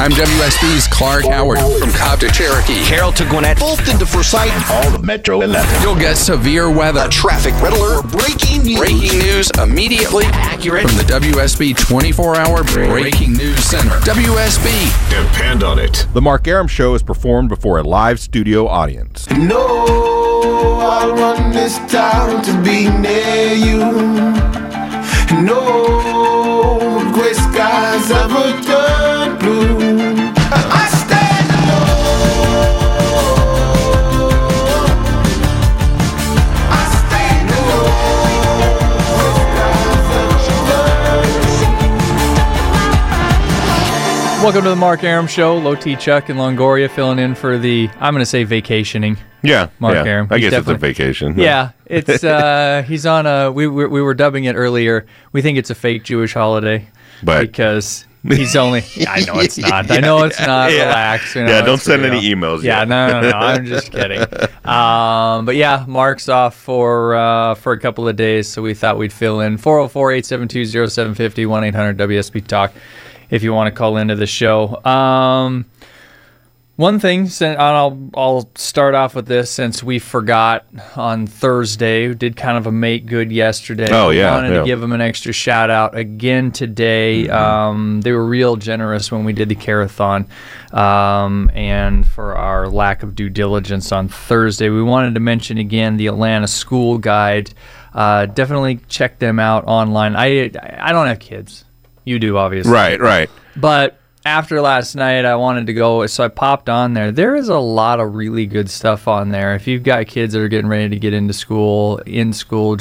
I'm WSB's Clark Howard from Cobb to Cherokee. Carroll to Gwinnett, Fulton to Forsyth, all of Metro 11. You'll get severe weather. A traffic red alert, breaking news. Breaking news immediately accurate from the WSB 24-hour Breaking News Center. WSB. Depend on it. The Mark Arum Show is performed before a live studio audience. No, I want this town to be near you. No gray skies ever turn blue. I stand alone. I stand Welcome to the Mark Arum Show. Low T Chuck and Longoria filling in for the, I'm going to say vacationing. Yeah, Mark yeah. Arum. I He's guess it's a vacation. Yeah, it's, uh, he's on a, we, we, we were dubbing it earlier. We think it's a fake Jewish holiday. But- because he's only, I know it's not. I know it's not. Yeah. Relax. you know, Yeah, don't send real. any emails Yeah, yet. no, no, no. I'm just kidding. Um, but yeah, Mark's off for uh, for a couple of days, so we thought we'd fill in 404 872 0750 1 800 WSB Talk if you want to call into the show. Um, one thing, and I'll I'll start off with this since we forgot on Thursday. We did kind of a make good yesterday. Oh, yeah, wanted yeah. Mm-hmm. to give them an extra shout out again today. Um, they were real generous when we did the carathon, um, and for our lack of due diligence on Thursday, we wanted to mention again the Atlanta School Guide. Uh, definitely check them out online. I I don't have kids. You do, obviously. Right, right. But after last night, I wanted to go, so I popped on there. There is a lot of really good stuff on there. If you've got kids that are getting ready to get into school, in school,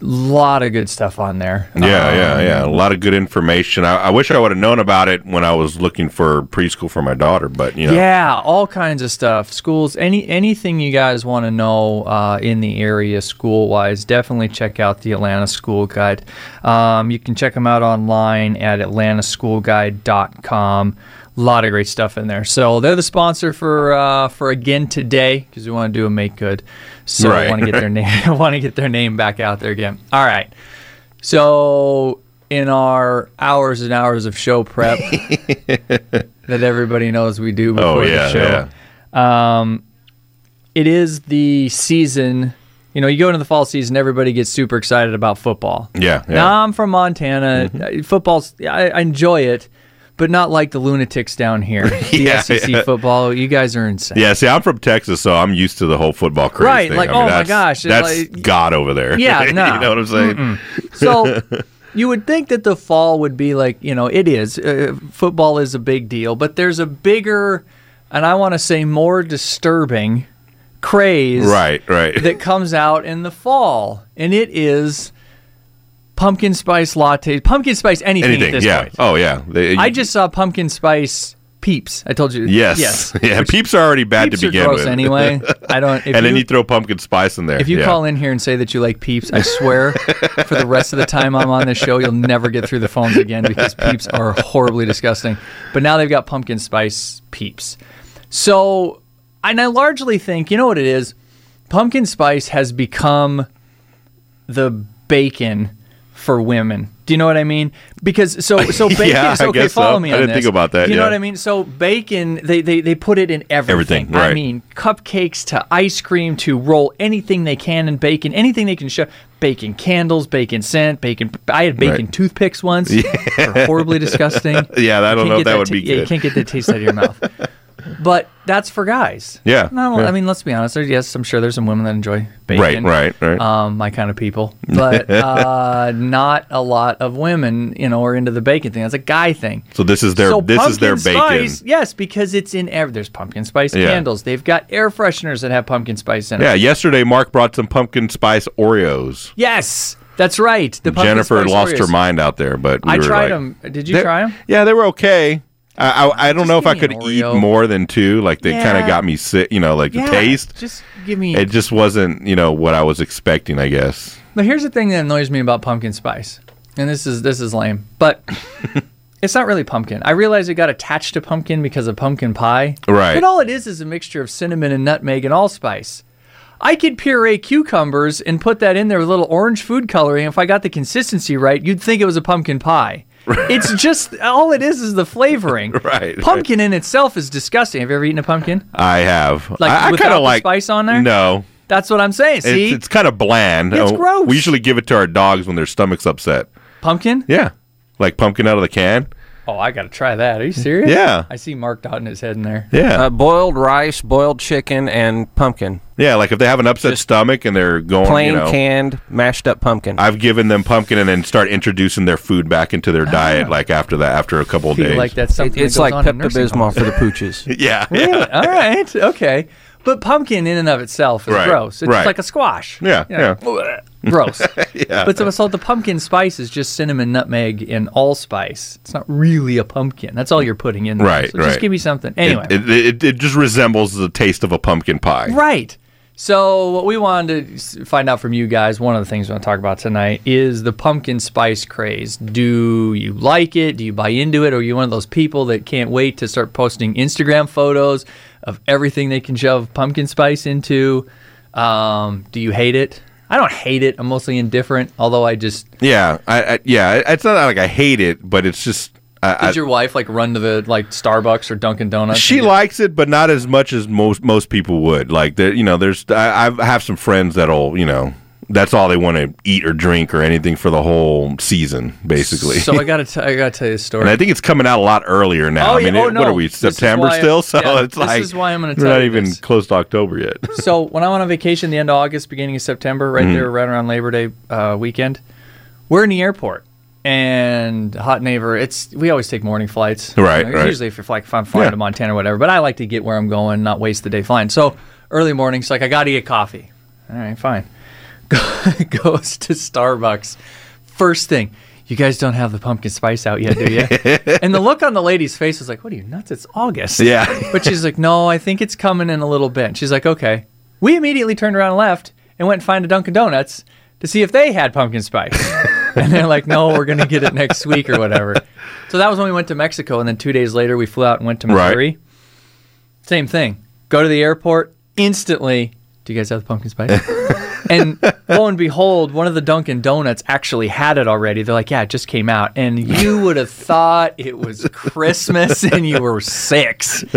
lot of good stuff on there. Yeah, yeah, yeah. A lot of good information. I, I wish I would have known about it when I was looking for preschool for my daughter, but you know. Yeah, all kinds of stuff. Schools, any anything you guys want to know uh, in the area school wise, definitely check out the Atlanta School Guide. Um, you can check them out online at atlantaschoolguide.com. A lot of great stuff in there. So they're the sponsor for uh, for again today because we want to do a make good. So Right. I want to get their name want to get their name back out there again. All right. So in our hours and hours of show prep that everybody knows we do before Oh, yeah, the show. Um, it is the season. You know, you go into the fall season, everybody gets super excited about football. Yeah, yeah. Mm-hmm. Now I'm from Montana. Uh, Football's I, I enjoy it, but not like the lunatics down here. The Yeah, SEC yeah. football, you guys are insane. Yeah, see, I'm from Texas, so I'm used to the whole football craze. Right, thing. like, I mean, oh my gosh, that's like- God over there. Yeah, no. you know what I'm saying? So you would think that the fall would be like, you know, it is. Uh, football is a big deal, but there's a bigger, and I want to say more disturbing craze Right, right. that comes out in the fall, and it is pumpkin spice lattes, pumpkin spice anything, Anything? Yeah. point. Oh, yeah. They, I just saw pumpkin spice peeps. I told you. yes, Yes. yeah. Peeps are already bad Peeps to are begin gross with. anyway. I don't. If and then you- you throw pumpkin spice in there. If you yeah. call in here and say that you like Peeps, I swear for the rest of the time I'm on this show, you'll never get through the phones again because Peeps are horribly disgusting. But now they've got pumpkin spice Peeps. So, and I largely think, you know what it is? Pumpkin spice has become the bacon for women. Do you know what I mean? Because so so bacon. Yeah, so, I okay, guess so. follow me I didn't this. think about that, You know what I mean? So bacon, they they, they put it in everything. Everything, I mean, cupcakes to ice cream to roll anything they can in bacon, anything they can show. Bacon candles, bacon scent, bacon. I had bacon Right. toothpicks once. They're horribly disgusting. Yeah, I don't know if that would ta- be yeah, You can't get the taste out of your mouth. But that's for guys. Yeah, No, yeah. I mean, let's be honest. There, yes, I'm sure there's some women that enjoy bacon. Right, right, right. Um, my kind of people, but uh, not a lot of women, you know, are into the bacon thing. That's a guy thing. so this is their So this is their bacon. Spice, yes, because it's in every. There's pumpkin spice Yeah. candles. They've got air fresheners that have pumpkin spice in it. Yeah, yesterday Mark brought some pumpkin spice Oreos. Yes, that's right. The Jennifer lost her mind out there, but we I tried like- them. Did you try them? Yeah, they were okay. I, I, I don't know if I could eat more than two. Like they kind of got me sick. You know, like Yeah, the taste. Just give me. It just wasn't, you know, what I was expecting. I guess. But here's the thing that annoys me about pumpkin spice, and this is this is lame, but it's not really pumpkin. I realize it got attached to pumpkin because of pumpkin pie. Right. But all it is is a mixture of cinnamon and nutmeg and allspice. I could puree cucumbers and put that in there with a little orange food coloring. If I got the consistency right, you'd think it was a pumpkin pie. It's just all it is is the flavoring. Right, Pumpkin in itself is disgusting. Have you ever eaten a pumpkin? I have. Like, I, I kind of like spice on there? No, That's what I'm saying. See, it's, it's kind of bland. It's Uh, gross. We usually give it to our dogs when their stomach's upset. pumpkin. Yeah, like pumpkin out of the can. Oh, I got to try that. Are you serious? Yeah. I see Mark nodding his head in there. Yeah, Uh, boiled rice, boiled chicken, and pumpkin. yeah. Like if they have an upset just stomach and they're going, Plain you know, canned, mashed up pumpkin. I've given them pumpkin and then start introducing their food back into their diet. Like after that, after a couple of Ah. Feel days. like that's It- something. it's that goes like on in Pepto nursing Bismol homes. for the pooches. yeah, Really? yeah. All right. Okay. But pumpkin in and of itself is Right, gross. It's right. like a squash. Yeah, You know, Gross. Yeah. But so, so the pumpkin spice is just cinnamon, nutmeg, and allspice. It's not really a pumpkin. That's all you're putting in there. Right, So just give me something. Anyway. It, it, it, it just resembles the taste of a pumpkin pie. Right. So what we wanted to find out from you guys, one of the things we want to talk about tonight is the pumpkin spice craze. Do you like it? Do you buy into it? Or are you one of those people that can't wait to start posting Instagram photos of everything they can shove pumpkin spice into? Um, do you hate it? I don't hate it. I'm mostly indifferent. Although I just Yeah, I, I yeah. It's not like I hate it, but it's just. I, did your wife like run to the like Starbucks or Dunkin' Donuts? she likes it, but not as much as most most people would. Like there, you know, there's I, I have some friends that'll, you know, that's all they want to eat or drink or anything for the whole season, basically. So I gotta t- I gotta tell you a story. and I think it's coming out a lot earlier now. Oh, I mean, yeah. Oh, it- no. what are we? September still, so yeah, it's this like is why I'm gonna we're not you even this. close to October yet. So when I went on vacation the end of August, beginning of September, Mm-hmm. right there, right around Labor Day uh, weekend, we're in the airport. And hot neighbor, it's we always take morning flights. Right, You know, right. Usually if you're like if I'm flying Yeah. to Montana or whatever, but I like to get where I'm going, not waste the day flying. So early morning, she's like, I got to get coffee. All right, fine. Goes to Starbucks. First thing, you guys don't have the pumpkin spice out yet, do you? and the look on the lady's face was like, What are you nuts? It's August. Yeah. But she's like, no, I think it's coming in a little bit. And she's like, okay. We immediately turned around and left and went and find a Dunkin' Donuts to see if they had pumpkin spice. and they're like, no, we're going to get it next week or whatever. So that was when we went to Mexico. And then two days later, we flew out and went to Right. Missouri. Same thing. Go to the airport instantly. Do you guys have the pumpkin spice? and lo and behold, one of the Dunkin' Donuts actually had it already. They're like, yeah, it just came out. And you would have thought it was Christmas and you were six. She's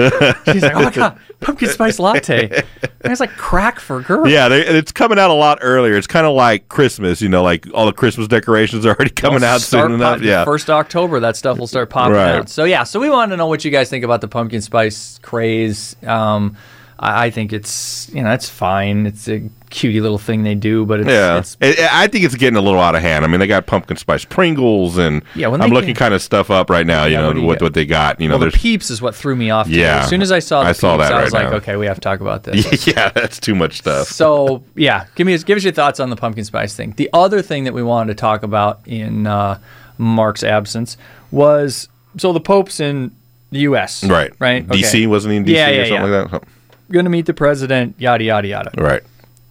like, oh my God, pumpkin spice latte. And it's like crack for girls. Yeah, they, it's coming out a lot earlier. It's kind of like Christmas, you know, like all the Christmas decorations are already coming out soon enough. Yeah, First October, that stuff will start popping Right. out. So yeah, so we want to know what you guys think about the pumpkin spice craze. Um, I, I think it's you know it's fine. It's a cutie little thing they do, but it's, Yeah, it's I- I think it's getting a little out of hand. I mean, they got pumpkin spice Pringles, and Yeah, I'm looking kind of stuff up right now. You Yeah, know what you what what they got. You know, well, the peeps is what threw me off. Yeah. As soon as I saw the I saw peeps, that I was right like, okay, we have to talk about this. yeah, that's too much stuff. so yeah, give me give us your thoughts on the pumpkin spice thing. The other thing that we wanted to talk about in uh, Mark's absence was so the Pope's in the U.S. Right, right, DC Okay. wasn't he in DC Yeah, yeah, or something like that. Going to meet the president, yada yada yada. Right.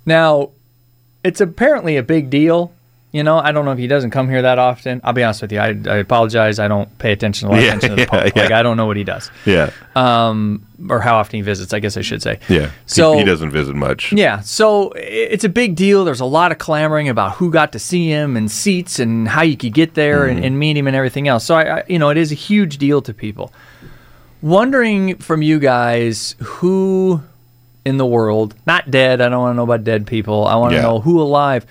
Now, it's apparently a big deal. You know, I don't know if he doesn't come here that often. I'll be honest with you. I, I apologize. I don't pay attention to a lot of Yeah, attention to the yeah, yeah. Like I don't know what he does, Yeah. um, or how often he visits. I guess I should say. Yeah. So he, he doesn't visit much. Yeah, so it's a big deal. There's a lot of clamoring about who got to see him and seats and how you could get there and, and meet him and everything else. So I, I, you know, it is a huge deal to people. Wondering from you guys who in the world, not dead. I don't want to know about dead people. I want to Yeah. know who alive.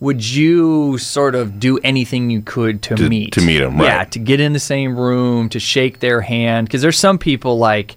Would you sort of do anything you could to, To- meet to meet 'em, right. Yeah, to get in the same room, to shake their hand, because there's some people like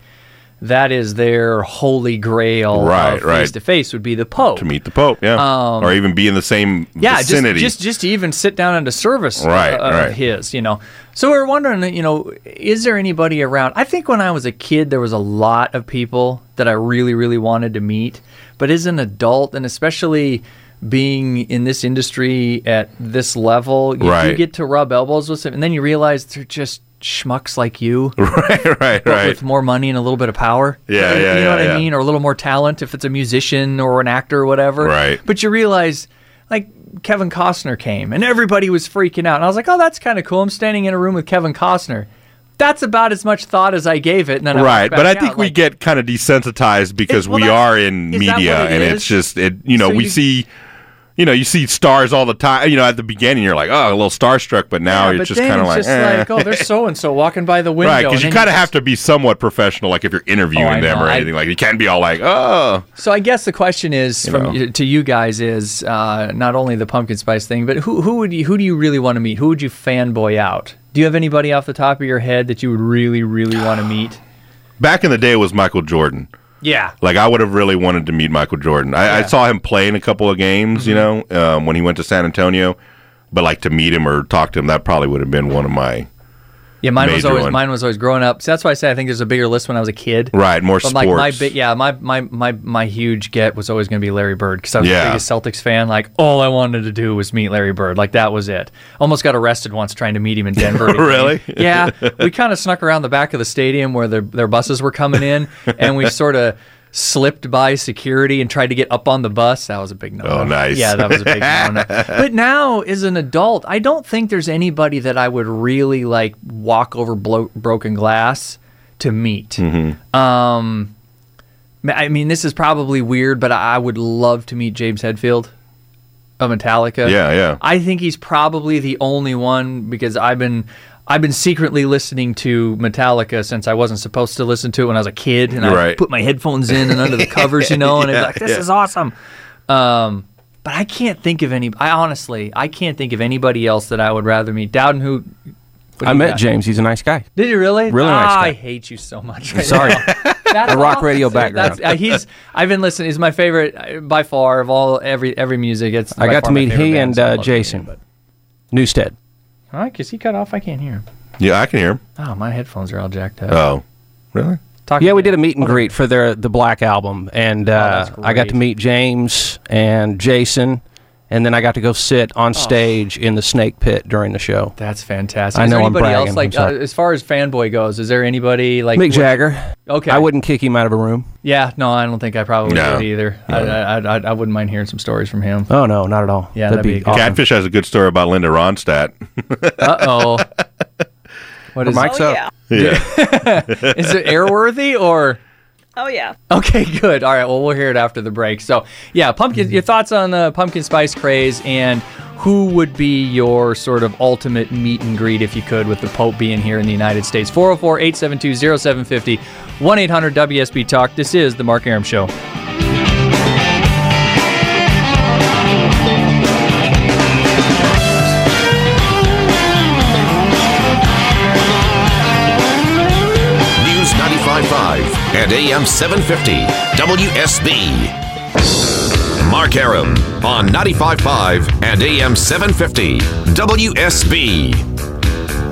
that is their holy grail Right, right. face to face would be the Pope. To meet the Pope, yeah, Um, or even be in the same yeah, vicinity. just just to even sit down at a service uh, Right, of right. his, you know. So we're wondering, you know, is there anybody around? I think when I was a kid, there was a lot of people that I really, really wanted to meet. But as an adult, and especially being in this industry at this level, you Right. get to rub elbows with them, and then you realize they're just schmucks like you, right, right, but right. with more money and a little bit of power. Yeah, you yeah, You know yeah, what yeah. I mean, or a little more talent if it's a musician or an actor or whatever. Right. But you realize, like Kevin Costner came and everybody was freaking out, and I was like, oh, that's kind of cool. I'm standing in a room with Kevin Costner. That's about as much thought as I gave it, and then Right, but I back think out, we like- get kind of desensitized because well, we are in media, it and is? it's just it. You know, So we you- see, you know, you see stars all the time. You know, at the beginning, you're like, oh, a little starstruck, but now Yeah, it's but just kind of like, just eh. like, oh, there's so and so walking by the window. right, because you kind of have to be somewhat professional, like if you're interviewing Oh, them know. or I- anything. like you can't be all like, oh, So I guess the question is from know. to you guys is uh, not only the pumpkin spice thing, but who who would you who do you really want to meet? Who would you fanboy out? Do you have anybody off the top of your head that you would really really want to meet? back in the day it was Michael Jordan. Yeah. Like I would have really wanted to meet Michael Jordan. I, I Yeah. Mm-hmm. saw him play in a couple of games, you know, um, when he went to San Antonio. But like to meet him or talk to him, that probably would have been one of my Yeah, mine was always one. mine was always growing up. So that's why I say I think there's a bigger list when I was a kid. right more But sports. like my big yeah, my my my my huge get was always going to be Larry Bird because I was Yeah. the biggest Celtics fan. Like all I wanted to do was meet Larry Bird. Like that was it. Almost got arrested once trying to meet him in Denver. at a game. Really? Yeah, we kind of snuck around the back of the stadium where their their buses were coming in, and we sort of slipped by security and tried to get up on the bus. That was a big no. Oh, nice. Yeah, that was a big no. But now, as an adult, I don't think there's anybody that I would really like walk over blo- broken glass to meet. Mm-hmm. Um, I mean, this is probably weird, but I I would love to meet James Hetfield of Metallica. Yeah, yeah. I think he's probably the only one because I've been I've been secretly listening to Metallica since I wasn't supposed to listen to it when I was a kid, and I Right. put my headphones in and under the covers, you know, and Yeah, it's like this yeah. is awesome. Um, but I can't think of any. I honestly, I can't think of anybody else that I would rather meet. Dowden, who? what I met got? James. He's a nice guy. Did you really? Really nice Ah, guy. I hate you so much. Right Sorry. now. That's A rock awesome. radio That's- background. uh, he's. I've been listening. He's my favorite uh, by far of all every every music. It's. I got to meet favorite he band, and so uh, Jason him, Newsted. Oh, because he cut off. I can't hear him. yeah, I can hear him. Oh, my headphones are all jacked up. Oh, really? Talk Yeah, we did a meet and greet for their the Black album, and uh, Oh, I got to meet James and Jason, and then I got to go sit Oh. on stage in the Snake Pit during the show. That's fantastic. I Is there know I'm anybody else bragging, like I'm uh, sorry. as far as fanboy goes? Is there anybody like Mick Jagger. Okay. I wouldn't kick him out of a room. Yeah, no, I don't think I probably No. would either. I, I, I, I wouldn't mind hearing some stories from him. Oh no, not at all. Yeah, that'd be good. awesome. Catfish has a good story about Linda Ronstadt. Uh oh. What is Mike's Oh, up. yeah. yeah. Is it airworthy or? Oh, yeah. Okay, good. All right. Well, we'll hear it after the break. So, yeah, pumpkin. Mm-hmm. Your thoughts on the pumpkin spice craze and who would be your sort of ultimate meet and greet if you could with the Pope being here in the United States? 404 872 0750 1 800 WSB Talk. This is The Mark Arum Show. And AM 750 WSB. Mark Arum on 95.5 and AM 750 WSB.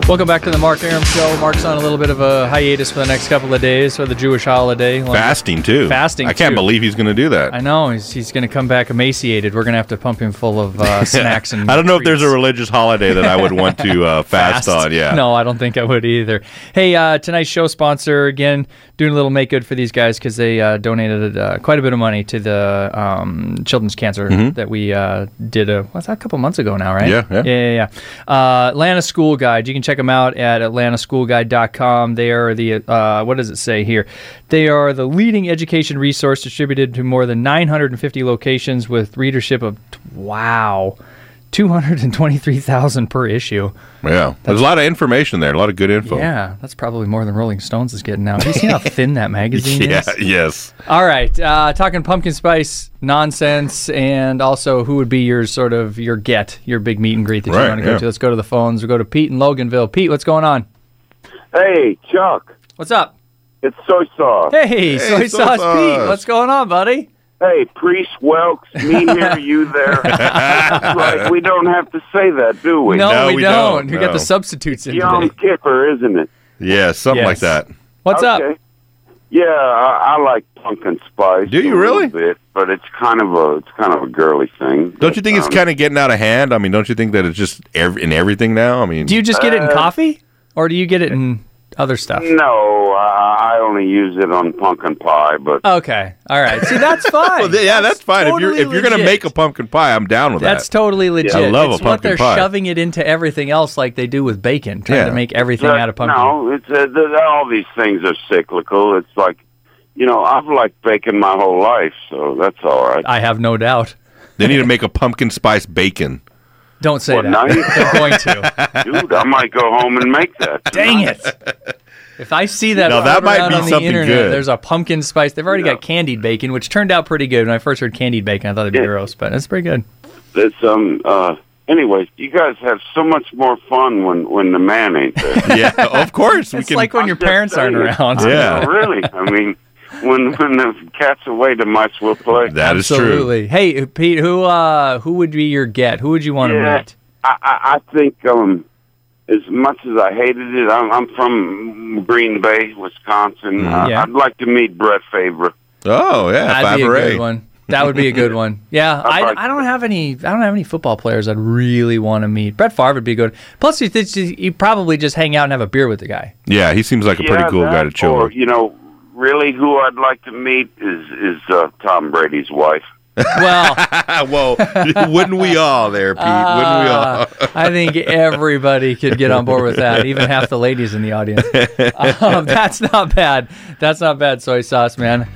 Welcome back to the Mark Arum Show. Mark's on a little bit of a hiatus for the next couple of days for the Jewish holiday. Fasting too. Fasting, I can't too. believe he's going to do that. I know he's, he's going to come back emaciated. We're going to have to pump him full of uh, snacks and. I don't know if there's a religious holiday that I would want to uh, fast, on. Yeah. No, I don't think I would either. Hey, uh, tonight's show sponsor again doing a little make good for these guys because they uh, donated uh, quite a bit of money to the um, children's cancer that we uh, did a what's that a couple months ago now, right? Mm-hmm. Yeah, yeah. yeah, yeah. yeah. Uh, Atlanta School Guide. You can check them out at atlantaschoolguide.com. They are the uh, what does it say here? They are the leading education resource distributed to more than 950 locations with readership of wow. 223,000 per issue. Yeah. There's a lot of information there. A lot of good info. Yeah, that's probably more than Rolling Stones is getting now. Have you seen how thin that magazine Yeah. is? Yes. All right, uh, talking pumpkin spice nonsense, and also who would be your sort of your get, your big meet and greet that Right, you want to go yeah. to? Let's go to the phones. We'll go to Pete in Loganville. Pete, what's going on? Hey, Chuck. What's up? It's soy sauce. Hey, soy soy sauce sauce. Pete, what's going on, buddy? Hey, priest Welks, me here, you there. That's right. We don't have to say that, do we? No, No, we, we don't. don't, We got no. the substitutes in Yom today. Kippur, isn't it? Yeah. Something like Yes. that. What's up? Yeah, I, I like pumpkin spice. Do you a little really? Bit, but it's kind of a it's kind of a girly thing. Don't you think it's Um, kind of getting out of hand? I mean, don't you think that it's just ev- in everything now? I mean, Do you just get it in Uh, coffee? or do you get it in other stuff? No, uh, I only use it on pumpkin pie, but Okay, all right. See, that's fine. Well, yeah, that's, fine. if you're if you're gonna make a pumpkin pie, I'm down with That's that. That's totally legit. I love a it's what they're pie. shoving it into everything else, like they do with bacon, trying Yeah. to make everything Uh, out of pumpkin. No, it's uh, th- all these things are cyclical. It's like, you know, I've liked bacon my whole life, so that's all right. I have no doubt. They need to make a pumpkin spice bacon. Don't say What, that. nice? They're going to. Dude, I might go home and make that. Dang it! If I see that, Now, that might be on the something internet, good. there's a pumpkin spice. They've already Yeah. got candied bacon, which turned out pretty good. When I first heard candied bacon, I thought it'd be Yeah. gross, but it's pretty good. It's um. uh Anyways, you guys have so much more fun when when the man ain't there. Yeah, of course. we It's can. like when I'm your parents aren't saying. around. Yeah. No, really. I mean, when when the cat's away, the mice will play. that is true. Hey, Pete, who uh, who would be your get? Who would you want to Yeah. meet? I, I, I think um, as much as I hated it, I'm, I'm from Green Bay, Wisconsin. Uh, Yeah. I'd like to meet Brett Favre. Oh yeah, That'd be a Favre. good one. That would be a good one. Yeah, I'd I, don't have any. I don't have any football players I'd really want to meet. Brett Favre would be good. Plus, you, you probably just hang out and have a beer with the guy. Yeah, he seems like a pretty Yeah, cool guy to chill Or with. you know, really, who I'd like to meet is is uh, Tom Brady's wife. Well, well, wouldn't we all there, Pete? wouldn't we all? uh, I think everybody could get on board with that. Even half the ladies in the audience. Um, that's not bad. That's not bad. Soy sauce, man.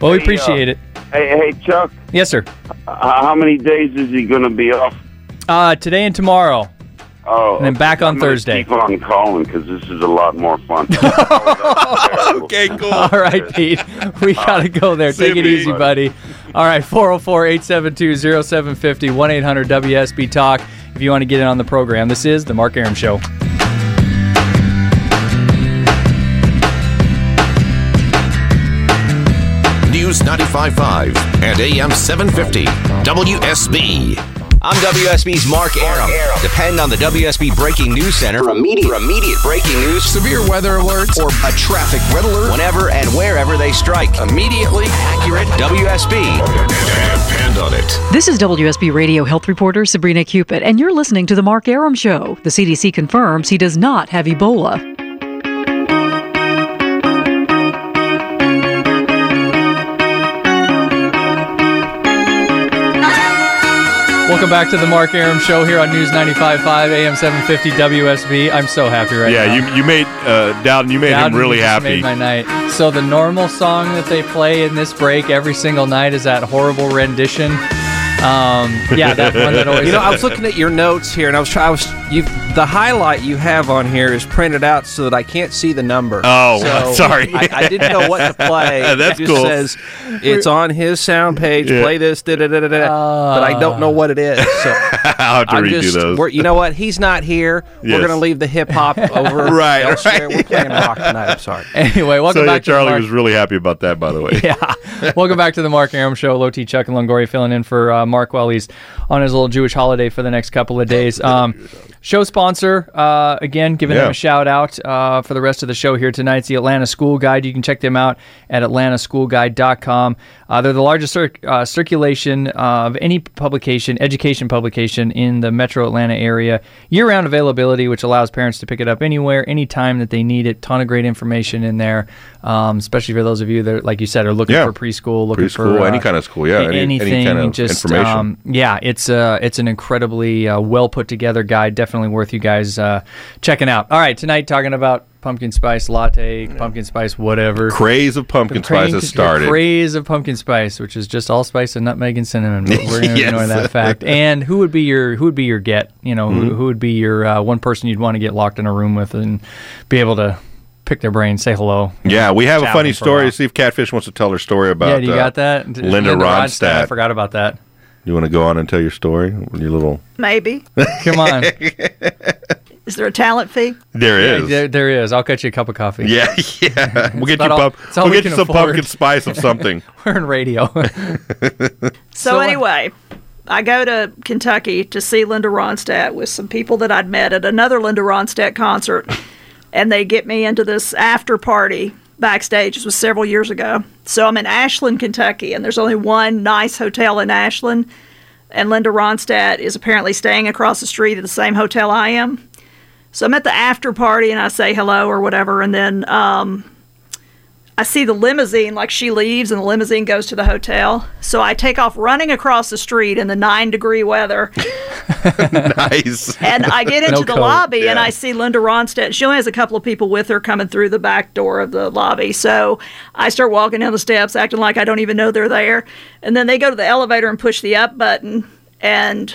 Well, we Hey, uh, appreciate it. Hey, hey, Chuck, Yes, sir. uh, how many days is he going to be off? Uh, today and tomorrow. Oh, And then back on I'm Thursday. Keep on calling because this is a lot more fun. Okay, cool. All right, Pete. We got to go there. See Take you, it easy, Pete. buddy. All right, 404 872 0750 1 800 WSB Talk if you want to get in on the program. This is The Mark Arum Show. News 95.5 and AM 750. WSB. I'm WSB's Mark Arum. Depend on the WSB Breaking News Center for immediate, for immediate breaking news Severe weather alerts or a traffic red alert whenever and wherever they strike. immediately accurate. WSB. Depend on it. This is WSB Radio Health Reporter Sabrina Cupit, and you're listening to The Mark Arum Show. The CDC confirms he does not have Ebola. Welcome back to The Mark Arum Show here on News 95.5 AM 750 WSB. I'm so happy right now. Yeah, you you made uh, Dowden. You made Dowden him really happy. Made my night. So the normal song that they play in this break every single night is that horrible rendition. Um, yeah, that one that always. You know, I was looking at your notes here, and I was trying. I was you. The highlight you have on here is printed out so that I can't see the number. Oh, So sorry. I, I didn't know what to play. That's it just cool. Says it's on his sound page. Yeah. Play this, da da da da da. but I don't know what it is. So I'll have to I'm redo just. those. We're, you know what? He's not here. Yes. We're gonna leave the hip hop over Right, elsewhere. right. We're playing rock tonight. I'm sorry. anyway, welcome so yeah, back to the Charlie Mark- was really happy about that, by the way. yeah. Welcome back to the Mark Arum Show. Low T, Chuck, and Longoria filling in for uh, Mark while he's on his little Jewish holiday for the next couple of days. Um, show sponsor, uh, again, giving them a shout out uh, for the rest of the show here tonight. It's the Atlanta School Guide. You can check them out at atlantaschoolguide.com. Uh, they're the largest cir- uh, circulation of any publication, education publication in the metro Atlanta area. Year round availability, which allows parents to pick it up anywhere, anytime that they need it. Ton of great information in there, um, especially for those of you that, like you said, are looking Yeah. for preschool, looking Preschool, for uh, any kind of school, yeah, any- any anything. kind of just, information. Um, yeah, it's uh, it's an incredibly uh, well put together guide. Definitely worth you guys uh, checking out. All right, tonight talking about pumpkin spice latte, pumpkin spice whatever. Craze of pumpkin spice Craze- has started. Craze of pumpkin spice, which is just allspice and nutmeg and cinnamon. We're going to Yes. ignore that fact. And who would be your who would be your get? You know, Mm-hmm. who, who would be your uh, one person you'd want to get locked in a room with and be able to pick their brain, say hello. Yeah, we have a funny with them for a story. while. See if Catfish wants to tell her story about. yeah, you uh, got that? Linda, I Ronstadt. forgot about that. You want to go on and tell your story? Your little. Maybe. Come on. Is there a talent fee? There Yeah, is. there, there is. I'll cut you a cup of coffee. Yeah, yeah. We'll get you about all- pump, all We'll we get you some afford. pumpkin spice of something. We're in radio. So, So, uh, anyway, I go to Kentucky to see Linda Ronstadt with some people that I'd met at another Linda Ronstadt concert, and they get me into this after party backstage. This was several years ago. So I'm in Ashland, Kentucky, and there's only one nice hotel in Ashland, and Linda Ronstadt is apparently staying across the street at the same hotel I am. So I'm at the after party and I say hello or whatever, and then um, I see the limousine, like she leaves and the limousine goes to the hotel. So I take off running across the street in the nine degree weather. nice. And I get into No the coat. lobby and I see Linda Ronstadt. She only has a couple of people with her coming through the back door of the lobby. So I start walking down the steps, acting like I don't even know they're there. And then they go to the elevator and push the up button. And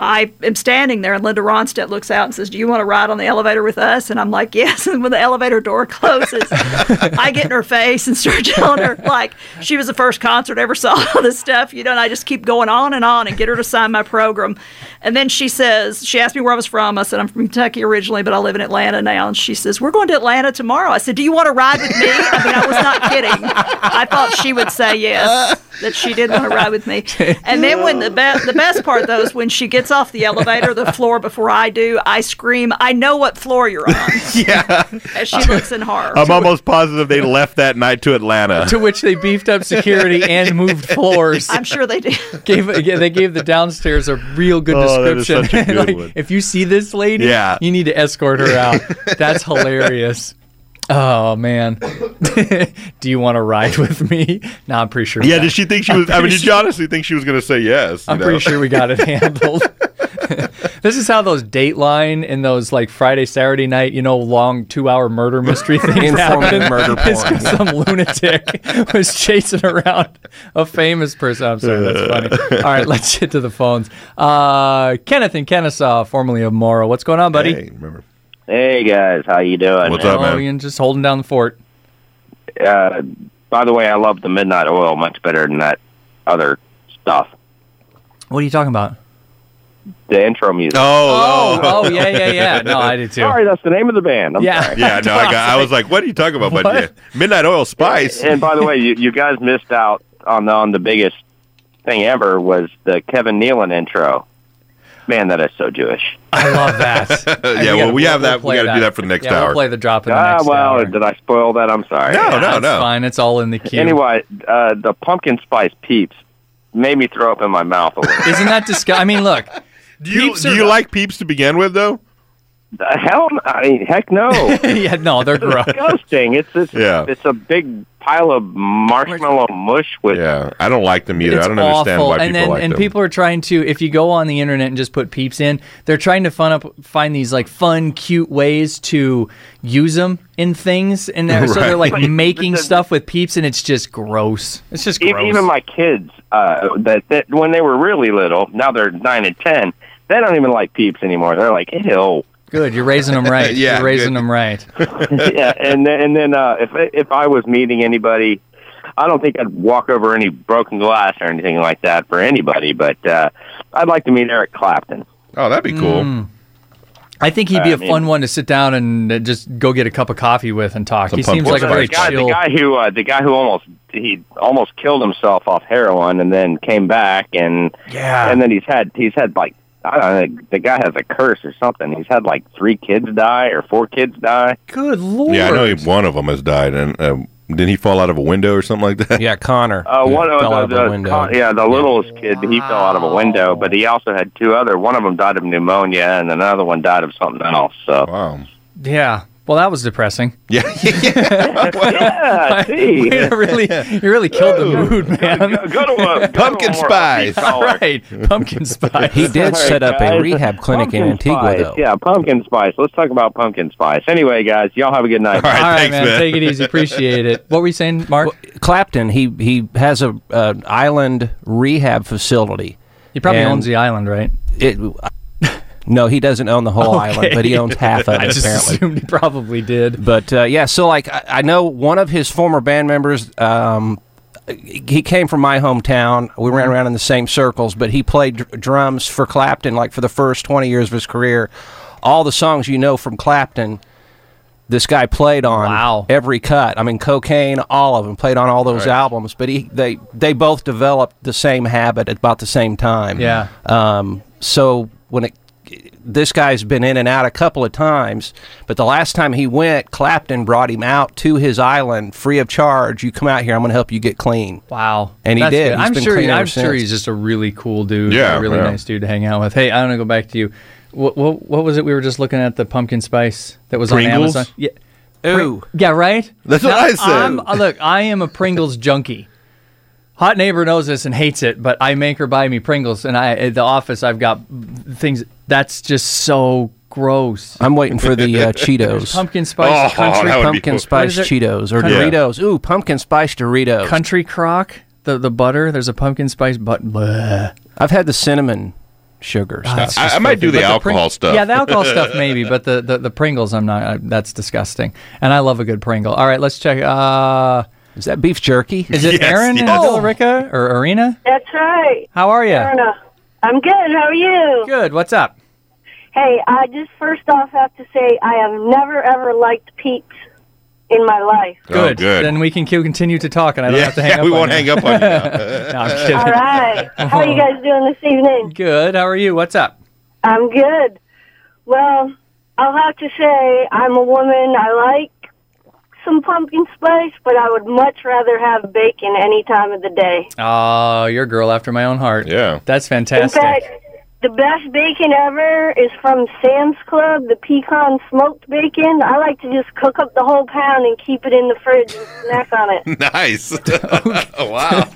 I am standing there, and Linda Ronstadt looks out and says, Do you want to ride on the elevator with us? And I'm like, Yes. And when the elevator door closes, I get in her face and start telling her, like, she was the first concert I ever saw all this stuff, you know, and I just keep going on and on and get her to sign my program. And then she says, She asked me where I was from. I said, I'm from Kentucky originally, but I live in Atlanta now. And she says, We're going to Atlanta tomorrow. I said, Do you want to ride with me? I mean, I was not kidding. I thought she would say yes, that she didn't want to ride with me. And then when the, be- the best part, though, is when she gets off the elevator, the floor before I do, I scream, I know what floor you're on. yeah. As she looks in horror. I'm almost positive they left that night to Atlanta. to which they beefed up security and moved floors. I'm sure they did. gave yeah, they gave the downstairs a real good Oh, that is description. such a good like, one. if you see this lady, Yeah. you need to escort her out. That's hilarious. Oh man, do you want to ride with me? No, I'm pretty sure. Yeah, did she think she was? I mean, did you honestly think she was going to say yes? I'm know? pretty sure we got it handled. this is how those Dateline and those like Friday, Saturday night, you know, long two-hour murder mystery things happen. murder It's porn. some lunatic was chasing around a famous person. I'm sorry, that's funny. All right, let's get to the phones. Uh, Kenneth and Kennesaw, formerly of Morrow. What's going on, buddy? Hey, remember? Hey guys, how you doing? What's up, oh, man? Ian, just holding down the fort. Uh, by the way, I love the Midnight Oil much better than that other stuff. What are you talking about? The intro music. Oh, oh, yeah, yeah, yeah. No, I did too. Sorry, that's the name of the band. I'm Yeah. sorry. Yeah, no, I, got, I was like, "What are you talking about?" But yeah, Midnight Oil Spice. And by the way, you, you guys missed out on the, on the biggest thing ever was the Kevin Nealon intro. Man, that is so Jewish. I love that. yeah, well, we have that. We got to do that for the next yeah, hour. We'll play the drop in the Ah, next well, hour. did I spoil that? I'm sorry. No, no, That's no. fine. It's all in the queue. Anyway, uh, the pumpkin spice peeps made me throw up in my mouth a little. Isn't that disgusting? I mean, look. Do you do you like Peeps to begin with, though? The hell, I mean, heck no. yeah, no, they're gross. disgusting. It's it's, Yeah. it's a big pile of marshmallow mush with. Yeah, I don't like them either. It's I don't understand why and people then, like and them. people are trying to if you go on the internet and just put peeps in they're trying to fun up find these like fun cute ways to use them in things and they're, so they're like Right. making the- stuff with peeps and it's just gross it's just gross Even my kids, uh, that, that when they were really little, now they're nine and ten. They don't even like peeps anymore. They're like, ew. Good you're raising them right Yeah, you're raising good. them right yeah, and then, and then uh, if if I was meeting anybody, I don't think I'd walk over any broken glass or anything like that for anybody. But uh, I'd like to meet Eric Clapton. oh, that'd be cool. Mm. I think he'd be I a mean- fun one to sit down and uh, just go get a cup of coffee with and talk. Some he seems like a very the guy, chill. the guy who uh, the guy who almost he almost killed himself off heroin and then came back and Yeah. and then he's had he's had like I don't know the guy has a curse or something. He's had like three kids die or four kids die. Good lord. Yeah, I know he- one of them has died, and uh, didn't he fall out of a window or something like that? Yeah, Conor. Uh, one of fell the, out of a the window. con- yeah the littlest kid he fell out of a window, but he also had two other. One of them died of pneumonia and another one died of something else. So Wow. Yeah. Well, that was depressing. Yeah. yeah, see. Way to really, you really killed the mood, man. Go, go to a Pumpkin go to spice. upbeat caller. right, pumpkin spice. He did All right, set up a rehab clinic in Pumpkin Antigua, spice. though. Yeah, pumpkin spice. Let's talk about pumpkin spice. Anyway, guys, y'all have a good night. All right, All right, thanks, man, man. Take it easy. Appreciate it. What were you saying, Mark? Clapton, he he has a uh, island rehab facility. he probably owns the island, right? It, no, he doesn't own the whole Okay. island, but he owns half of it I just apparently. assumed he probably did. But uh, yeah, so like I, I know one of his former band members. Um, he came from my hometown. We ran around in the same circles, but he played dr- drums for Clapton like for the first twenty years of his career. All the songs you know from Clapton, this guy played on Wow. every cut. I mean, cocaine, all of them played on all those albums. But he they they both developed the same habit at about the same time. Yeah. Um, so when it this guy's been in and out a couple of times, but the last time he went, Clapton brought him out to his island free of charge. You come out here, I'm going to help you get clean. Wow. And he That's did. He's I'm been sure. clean I'm sure he's just a really cool dude. Yeah, a really yeah. nice dude to hang out with. Hey, I'm gonna go back to you. what, what what was it? We were just looking at the pumpkin spice that was Pringles? on Amazon. Yeah. Ooh. Yeah, right. That's what I said. I'm, uh, look, I am a Pringles junkie. Hot neighbor knows this and hates it, but I make her buy me Pringles, and I at the office I've got things that's just so gross. I'm waiting for the uh, Cheetos. Pumpkin spice Oh, country that would be pumpkin cool. spice What is it? Cheetos or Country- Doritos. Ooh, pumpkin spice Doritos. country crock. The the butter. There's a pumpkin spice but. bleh. I've had the cinnamon sugar stuff. I, I might do the But alcohol Pring- stuff. Yeah, the alcohol stuff maybe, but the, the, the Pringles, I'm not. I, that's disgusting. And I love a good Pringle. All right, let's check. Uh, Is that beef jerky? is it Yes, Aaron in yes. Villa Rica oh. or Arena? That's right. How are you? Erna. I'm good. How are you? Good. What's up? Hey, I just first off have to say I have never ever liked Peeps in my life. Oh, Good. good. Then we can continue to talk, and I don't yeah, have to hang yeah, up. we on won't you. hang up on you now. no, I'm kidding. All right. How are you guys doing this evening? Good. How are you? What's up? I'm good. Well, I'll have to say I'm a woman. I like some pumpkin spice, but I would much rather have bacon any time of the day. Oh, you're a girl after my own heart. Yeah. That's fantastic. In fantastic. fact, the best bacon ever is from Sam's Club, the pecan smoked bacon. I like to just cook up the whole pound and keep it in the fridge and snack on it. nice. wow.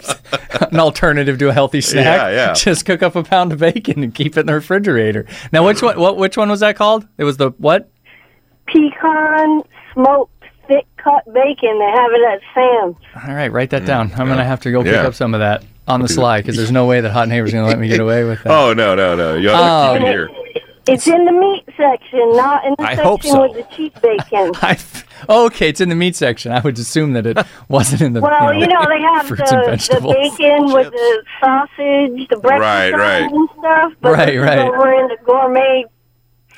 An alternative to a healthy snack. Yeah, yeah. Just cook up a pound of bacon and keep it in the refrigerator. Now, which one? What? Which one was that called? It was the what? Pecan smoked thick cut bacon. They have it at Sam's. All right, write that mm. down. I'm gonna have to go pick Yeah. up some of that on the sly because there's no way that Hot Neighbor's gonna let me get away with that. Oh no no no! You have to keep it oh. here. It's in the meat section, not in the I section hope so. with the cheap bacon. I, oh, okay, it's in the meat section. I would assume that it wasn't in the. well, you know, they have fruits and the, the vegetables. bacon with the sausage, the breakfast Right, right. sausage and stuff. But Right, this is right. over in the gourmet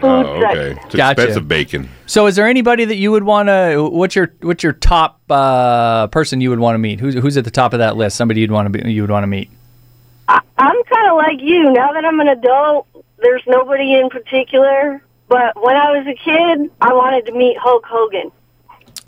food Oh, okay. section. It's Gotcha. expensive bacon. So, is there anybody that you would want to? What's your what's your top uh, person you would want to meet? Who's who's at the top of that list? Somebody you'd want to be you would want to meet? I, I'm kind of like you. Now that I'm an adult, there's nobody in particular. But when I was a kid, I wanted to meet Hulk Hogan.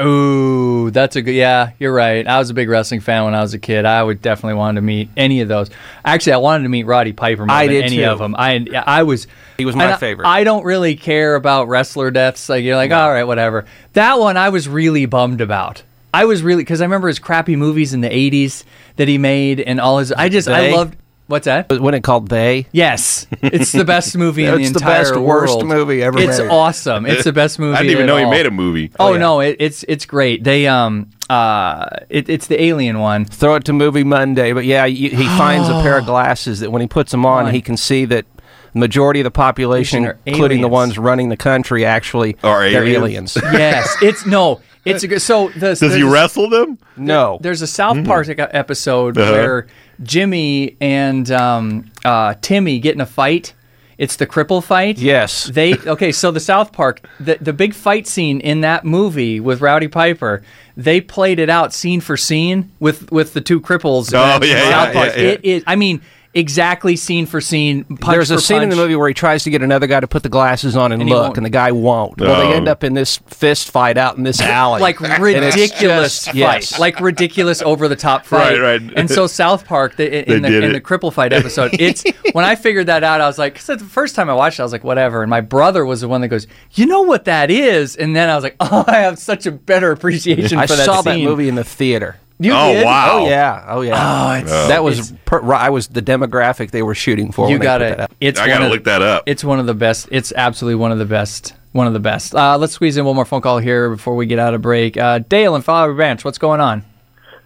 Ooh, that's a good. Yeah, you're right. I was a big wrestling fan when I was a kid. I would definitely want to meet any of those. Actually, I wanted to meet Roddy Piper more I than did any too. of them. I I was. He was my I- favorite. I don't really care about wrestler deaths. Like you're like, all right, whatever. That one I was really bummed about. I was really because I remember his crappy movies in the '80s that he made and all his. I just I loved. What's that? Wasn't it called They? Yes, it's the best movie in the It's the entire best, world. worst movie ever It's made. awesome. It's the best movie. I didn't even at know he all. made a movie. Oh, no, it, it's it's great. They um uh it, it's the alien one. Throw it to Movie Monday. But yeah, you, he finds a pair of glasses that when he puts them on, Fun. he can see that the majority of the population, Are including the aliens. ones running the country, actually Are they're aliens? aliens. yes, it's no, it's a good. So the, Does he there's- wrestle them? no. There's a South Park e- episode Uh-huh. where Jimmy and um, uh, Timmy get in a fight. It's the cripple fight. Yes. They okay. So the South Park, the the big fight scene in that movie with Roddy Piper, they played it out scene for scene with with the two cripples. Oh, yeah, South yeah, Park. yeah, yeah. It is. I mean, exactly scene for scene. Punch There's a for scene in the movie where he tries to get another guy to put the glasses on and, And look, and the guy won't. Well, they end up in this fist fight out in this alley. like ridiculous just- fight, yes. like ridiculous over the top fight. Right, right. And so South Park, the, in, the in the cripple fight episode, it's when I figured that out, I was like, because the first time I watched it, I was like, whatever. And my brother was the one that goes, you know what that is? And then I was like, oh, I have such a better appreciation I for that saw that movie in the theater. You Oh, did? wow. Oh yeah, oh yeah. Oh, it's- that was it's- per, I was the demographic they were shooting for. You got it. It's I gotta of- look that up. It's one of the best. It's absolutely one of the best. One of the best. Uh, let's squeeze in one more phone call here before we get out of break. Uh, Dale and Flowery Branch, what's going on?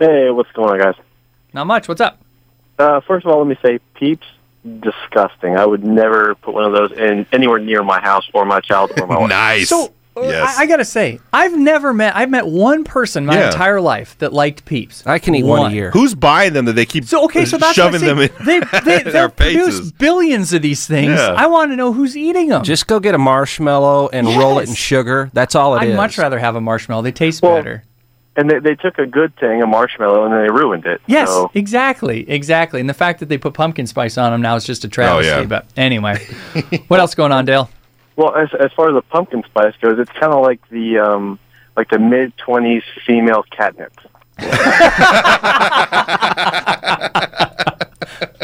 Hey, what's going on, guys? Not much. What's up? Uh, first of all, let me say, Peeps, disgusting. I would never put one of those in anywhere near my house or my child or my wife. Nice. So yes. I, I gotta say, I've never met. I've met one person my Yeah. entire life that liked Peeps. I can eat one, a year. Who's buying them that they keep So okay, so that's shoving what I'm them in. They they they'll produce faces? billions of these things. Yeah. I want to know who's eating them. Just go get a marshmallow and roll it in sugar. That's all it I'd is. much rather have a marshmallow. They taste Well, better. And they, they took a good thing, a marshmallow, and they ruined it. Yes, So, exactly, exactly. And the fact that they put pumpkin spice on them now is just a oh, travesty. yeah. But anyway, what else going on, Dale? Well, as as far as the pumpkin spice goes, it's kind of like the um like the mid twenties female catnip.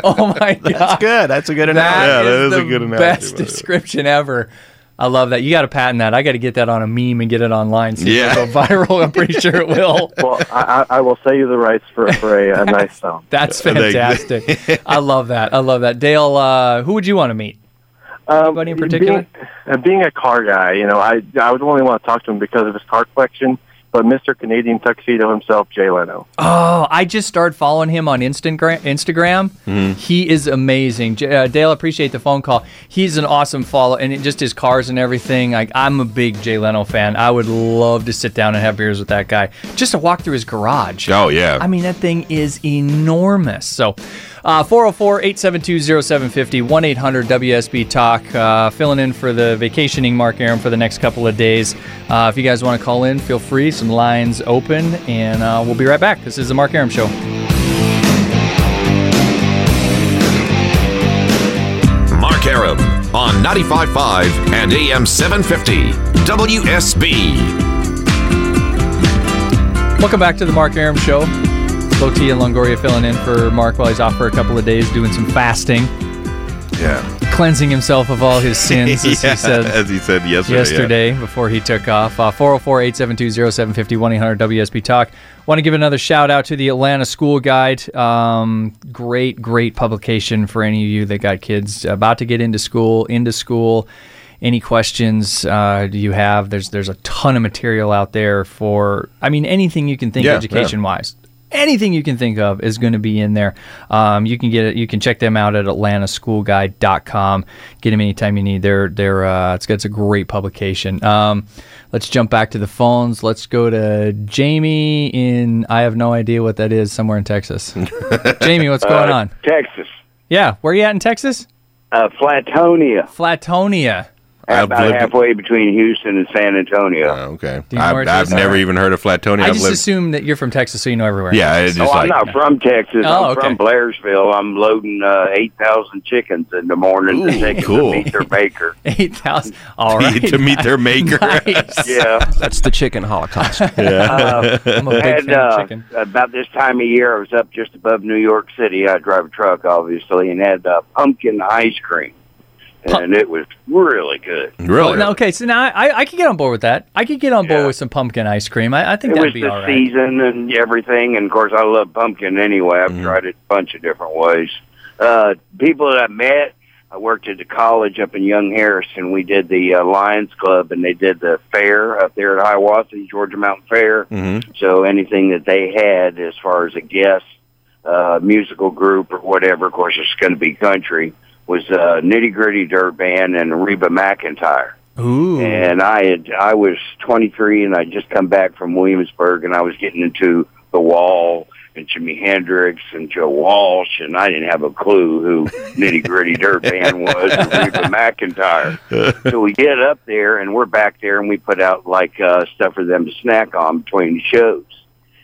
Oh my god, That's good. That's a good analogy. That Yeah, that is is a the good analogy, best by the way. description ever. I love that. You got to patent that. I got to get that on a meme and get it online. so Yeah. it'll go viral. I'm pretty sure it will. Well, I, I I will sell you the rights for, for a, a nice sound. That's fantastic. I love that. I love that. Dale, uh, who would you want to meet? Um, in particular? Being, uh, being a car guy, you know, I I would only want to talk to him because of his car collection. But Mr. Canadian Tuxedo himself, Jay Leno. Oh, I just started following him on Instagram. Instagram. Mm-hmm. He is amazing. J- Uh, Dale, appreciate the phone call. He's an awesome follow, and it, just his cars and everything. Like I'm a big Jay Leno fan. I would love to sit down and have beers with that guy, just to walk through his garage. Oh yeah. I mean, that thing is enormous. So, uh, 404 872 0750 1 800 WSB Talk. Uh, filling in for the vacationing Mark Arum for the next couple of days. Uh, if you guys want to call in, feel free. Some lines open, and uh, we'll be right back. This is the Mark Arum Show. Mark Arum on 95.5 and AM 750 WSB. Welcome back to the Mark Arum Show. Loti and Longoria filling in for Mark while he's off for a couple of days doing some fasting, yeah. Cleansing himself of all his sins, as Yeah, he said. as he said yesterday. yeah. before he took off. Uh, 404 872 0750 1 800 WSB Talk. Want to give another shout out to the Atlanta School Guide. Um, great, great publication for any of you that got kids about to get into school, into school. Any questions uh, do you have? There's there's a ton of material out there for, I mean, anything you can think Yeah, education wise anything you can think of is going to be in there. Um, you can get it. You can check them out at AtlantaSchoolGuide.com. Get them anytime you need. They're they're uh, it's it's a great publication. Um, let's jump back to the phones. Let's go to Jamie in. I have no idea what that is. Somewhere in Texas. Jamie, what's going Uh, on? Texas. Yeah, where are you at in Texas? Uh, Flatonia. Flatonia. About lived- halfway between Houston and San Antonio. Oh, okay. Do you know I've, where it I've is? never even heard of Flatonia. I I've just lived. assume that you're from Texas, so you know everywhere. Yeah, it's Oh, just I'm like not from Texas. Oh, I'm okay. from Blairsville. I'm loading uh, 8,000 chickens in the morning to take cool. to meet their baker. Eight thousand. All right. to meet their maker. Nice. Yeah. That's the chicken holocaust. Uh, I'm a big and, fan of uh, chicken. about this time of year, I was up just above New York City. I drive a truck, obviously, and had uh, pumpkin ice cream. And it was really good. Really? Oh, okay, so now I, I could get on board with that. I could get on board Yeah. with some pumpkin ice cream. I, I think It that'd was be the all right. season and everything, and of course, I love pumpkin anyway. I've Mm-hmm. tried it a bunch of different ways. Uh, people that I met, I worked at the college up in Young Harrison. We did the uh, Lions Club, and they did the fair up there at Hiawassee, Georgia Mountain Fair. Mm-hmm. So anything that they had as far as a guest uh, musical group or whatever, of course, it's going to be country, was uh, Nitty Gritty Dirt Band and Reba McEntire. Ooh. And I had I was 23 and I'd just come back from Williamsburg and I was getting into the Wall and Jimi Hendrix and Joe Walsh and I didn't have a clue who Nitty Gritty Dirt Band was or Reba McEntire. So we get up there and we're back there and we put out like uh, stuff for them to snack on between the shows.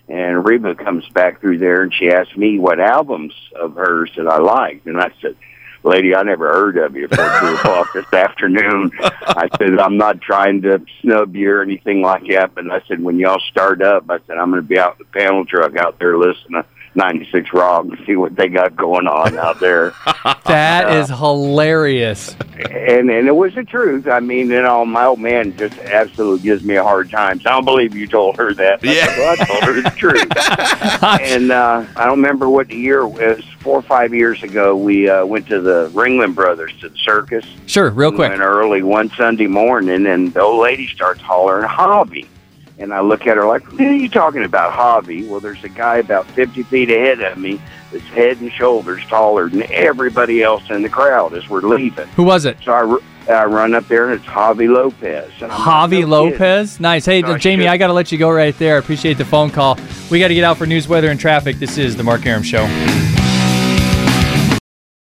And Reba comes back through there and she asked me what albums of hers that I liked. And I said, Lady, I never heard of you before two o'clock this afternoon. I said, I'm not trying to snub you or anything like that, but I said, when y'all start up, I said, I'm going to be out in the panel truck out there listening to 96 Rock and see what they got going on out there. That is hilarious. and and it was the truth. I mean, you know, my old man just absolutely gives me a hard time. So I don't believe you told her that. I said, well, I told her the truth. and uh, I don't remember what the year it was. Four or five years ago, we uh, went to the Ringling Brothers to the circus. Sure, real quick. Went early one Sunday morning, and the old lady starts hollering hobby. And I look at her like, what are you talking about, hobby? Well, there's a guy about 50 feet ahead of me that's head and shoulders taller than everybody else in the crowd as we're leaving. Who was it? So I, I run up there, and it's Javy Lopez. And Javy "No Lopez. Nice. Hey, Jamie, shit. I got to let you go right there. I Appreciate the phone call. We got to get out for news, weather, and traffic. This is the Mark Arum Show.